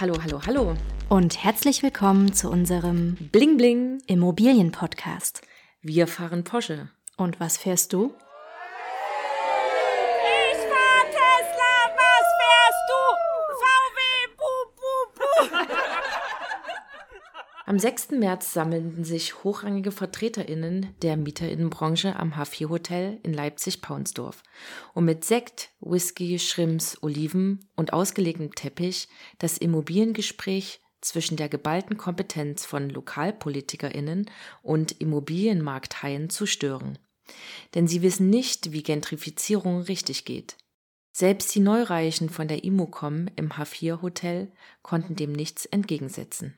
Hallo, hallo, hallo. Und herzlich willkommen zu unserem Bling Bling Immobilien-Podcast. Wir fahren Porsche. Und was fährst du? Am 6. März sammelten sich hochrangige VertreterInnen der MieterInnenbranche am H4 Hotel in Leipzig-Paunsdorf, um mit Sekt, Whisky, Schrimps, Oliven und ausgelegtem Teppich das Immobiliengespräch zwischen der geballten Kompetenz von LokalpolitikerInnen und Immobilienmarkthaien zu stören. Denn sie wissen nicht, wie Gentrifizierung richtig geht. Selbst die Neureichen von der Immocom im H4 Hotel konnten dem nichts entgegensetzen.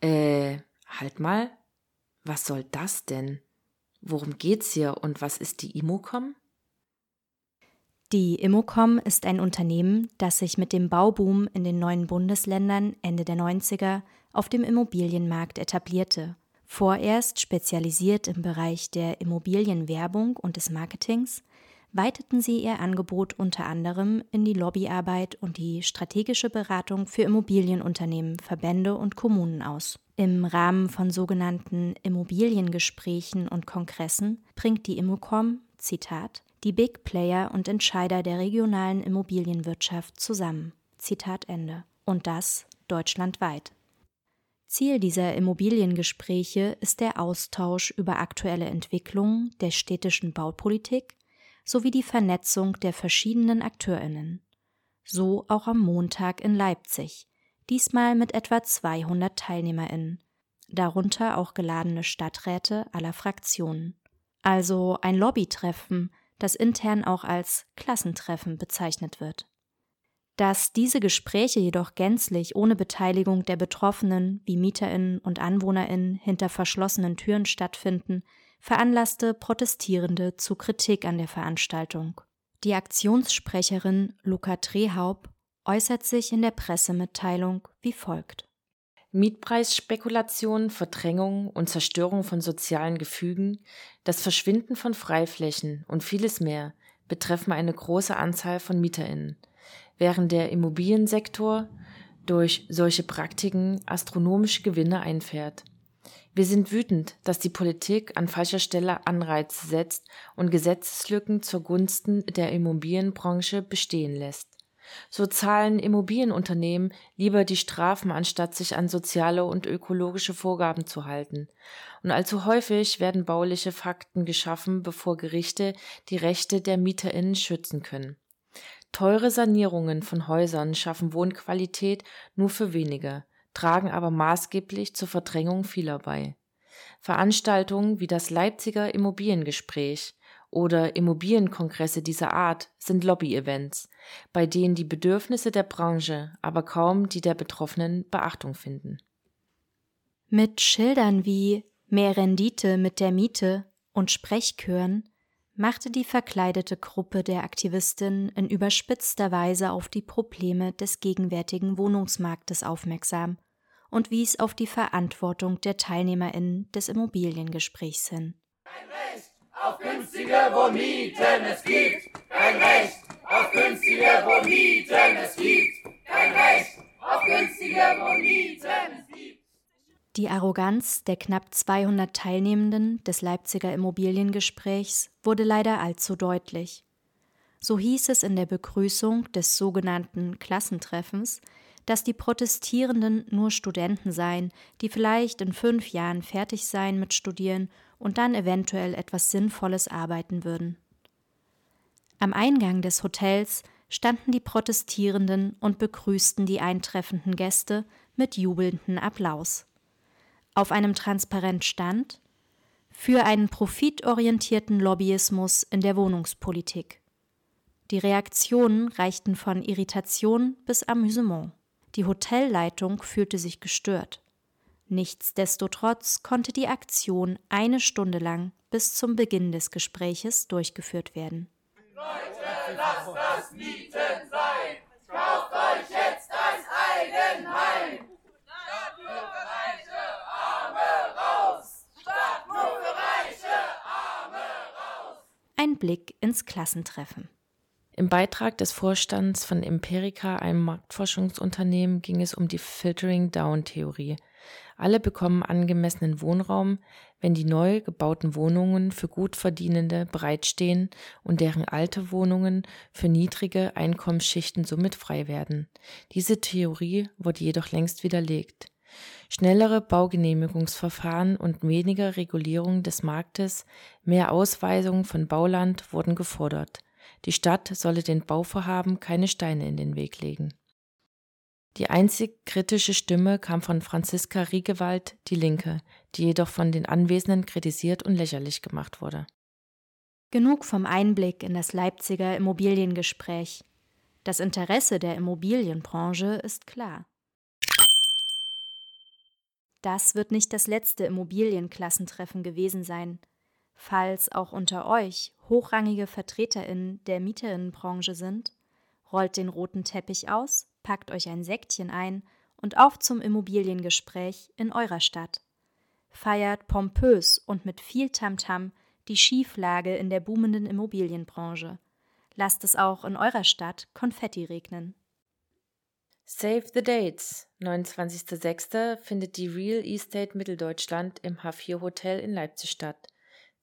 Äh, halt mal. Was soll das denn? Worum geht's hier und was ist die Immocom? Die Immocom ist ein Unternehmen, das sich mit dem Bauboom in den neuen Bundesländern Ende der 90er auf dem Immobilienmarkt etablierte. Vorerst spezialisiert im Bereich der Immobilienwerbung und des Marketings, weiteten sie ihr Angebot unter anderem in die Lobbyarbeit und die strategische Beratung für Immobilienunternehmen, Verbände und Kommunen aus. Im Rahmen von sogenannten Immobiliengesprächen und Kongressen bringt die Immocom, Zitat, die Big Player und Entscheider der regionalen Immobilienwirtschaft zusammen. Zitat Ende. Und das deutschlandweit. Ziel dieser Immobiliengespräche ist der Austausch über aktuelle Entwicklungen der städtischen Baupolitik sowie die Vernetzung der verschiedenen Akteurinnen. So auch am Montag in Leipzig, diesmal mit etwa 200 Teilnehmerinnen, darunter auch geladene Stadträte aller Fraktionen. Also ein Lobbytreffen, das intern auch als Klassentreffen bezeichnet wird. Dass diese Gespräche jedoch gänzlich ohne Beteiligung der Betroffenen wie Mieterinnen und Anwohnerinnen hinter verschlossenen Türen stattfinden, veranlasste Protestierende zu Kritik an der Veranstaltung. Die Aktionssprecherin Luca Trehaub äußert sich in der Pressemitteilung wie folgt. Mietpreisspekulation, Verdrängung und Zerstörung von sozialen Gefügen, das Verschwinden von Freiflächen und vieles mehr betreffen eine große Anzahl von Mieterinnen, während der Immobiliensektor durch solche Praktiken astronomische Gewinne einfährt. Wir sind wütend, dass die Politik an falscher Stelle Anreize setzt und Gesetzeslücken zugunsten der Immobilienbranche bestehen lässt. So zahlen Immobilienunternehmen lieber die Strafen, anstatt sich an soziale und ökologische Vorgaben zu halten. Und allzu häufig werden bauliche Fakten geschaffen, bevor Gerichte die Rechte der MieterInnen schützen können. Teure Sanierungen von Häusern schaffen Wohnqualität nur für wenige, tragen aber maßgeblich zur Verdrängung vieler bei. Veranstaltungen wie das Leipziger Immobiliengespräch oder Immobilienkongresse dieser Art sind Lobby-Events, bei denen die Bedürfnisse der Branche, aber kaum die der Betroffenen Beachtung finden. Mit Schildern wie mehr Rendite mit der Miete und Sprechchören machte die verkleidete Gruppe der Aktivistinnen in überspitzter Weise auf die Probleme des gegenwärtigen Wohnungsmarktes aufmerksam und wies auf die Verantwortung der Teilnehmerinnen des Immobiliengesprächs hin. Kein Recht auf günstige Wohnmieten es gibt. Kein Recht auf günstige Wohnmieten es gibt. Kein Recht auf günstige Wohnmieten. Die Arroganz der knapp 200 Teilnehmenden des Leipziger Immobiliengesprächs wurde leider allzu deutlich. So hieß es in der Begrüßung des sogenannten Klassentreffens, dass die Protestierenden nur Studenten seien, die vielleicht in fünf Jahren fertig seien mit Studieren und dann eventuell etwas Sinnvolles arbeiten würden. Am Eingang des Hotels standen die Protestierenden und begrüßten die eintreffenden Gäste mit jubelndem Applaus. Auf einem Transparent stand für einen profitorientierten Lobbyismus in der Wohnungspolitik. Die Reaktionen reichten von Irritation bis Amüsement. Die Hotelleitung fühlte sich gestört. Nichtsdestotrotz konnte die Aktion eine Stunde lang bis zum Beginn des Gespräches durchgeführt werden. Leute, lasst das Mieten sein. Kauft euch jetzt ein Eigenheim. Stadt nur für Reiche, Arme raus. Stadt nur Blick ins Klassentreffen. Im Beitrag des Vorstands von Empirica, einem Marktforschungsunternehmen, ging es um die Filtering-Down-Theorie. Alle bekommen angemessenen Wohnraum, wenn die neu gebauten Wohnungen für gut Verdienende bereitstehen und deren alte Wohnungen für niedrige Einkommensschichten somit frei werden. Diese Theorie wurde jedoch längst widerlegt. Schnellere Baugenehmigungsverfahren und weniger Regulierung des Marktes, mehr Ausweisung von Bauland wurden gefordert. Die Stadt solle den Bauvorhaben keine Steine in den Weg legen. Die einzig kritische Stimme kam von Franziska Riegewald, die Linke, die jedoch von den Anwesenden kritisiert und lächerlich gemacht wurde. Genug vom Einblick in das Leipziger Immobiliengespräch. Das Interesse der Immobilienbranche ist klar. Das wird nicht das letzte Immobilienklassentreffen gewesen sein. Falls auch unter euch hochrangige VertreterInnen der Mieterinnenbranche sind, rollt den roten Teppich aus, packt euch ein Säckchen ein und auf zum Immobiliengespräch in eurer Stadt. Feiert pompös und mit viel Tamtam -Tam die Schieflage in der boomenden Immobilienbranche. Lasst es auch in eurer Stadt Konfetti regnen. Save the Dates. 29.06. findet die Real Estate Mitteldeutschland im H4 Hotel in Leipzig statt.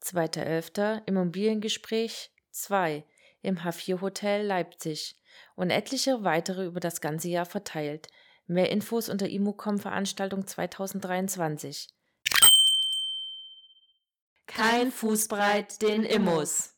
2.11. Immobiliengespräch 2 im H4 Hotel Leipzig und etliche weitere über das ganze Jahr verteilt. Mehr Infos unter Immocom Veranstaltung 2023. Kein Fußbreit den Immos.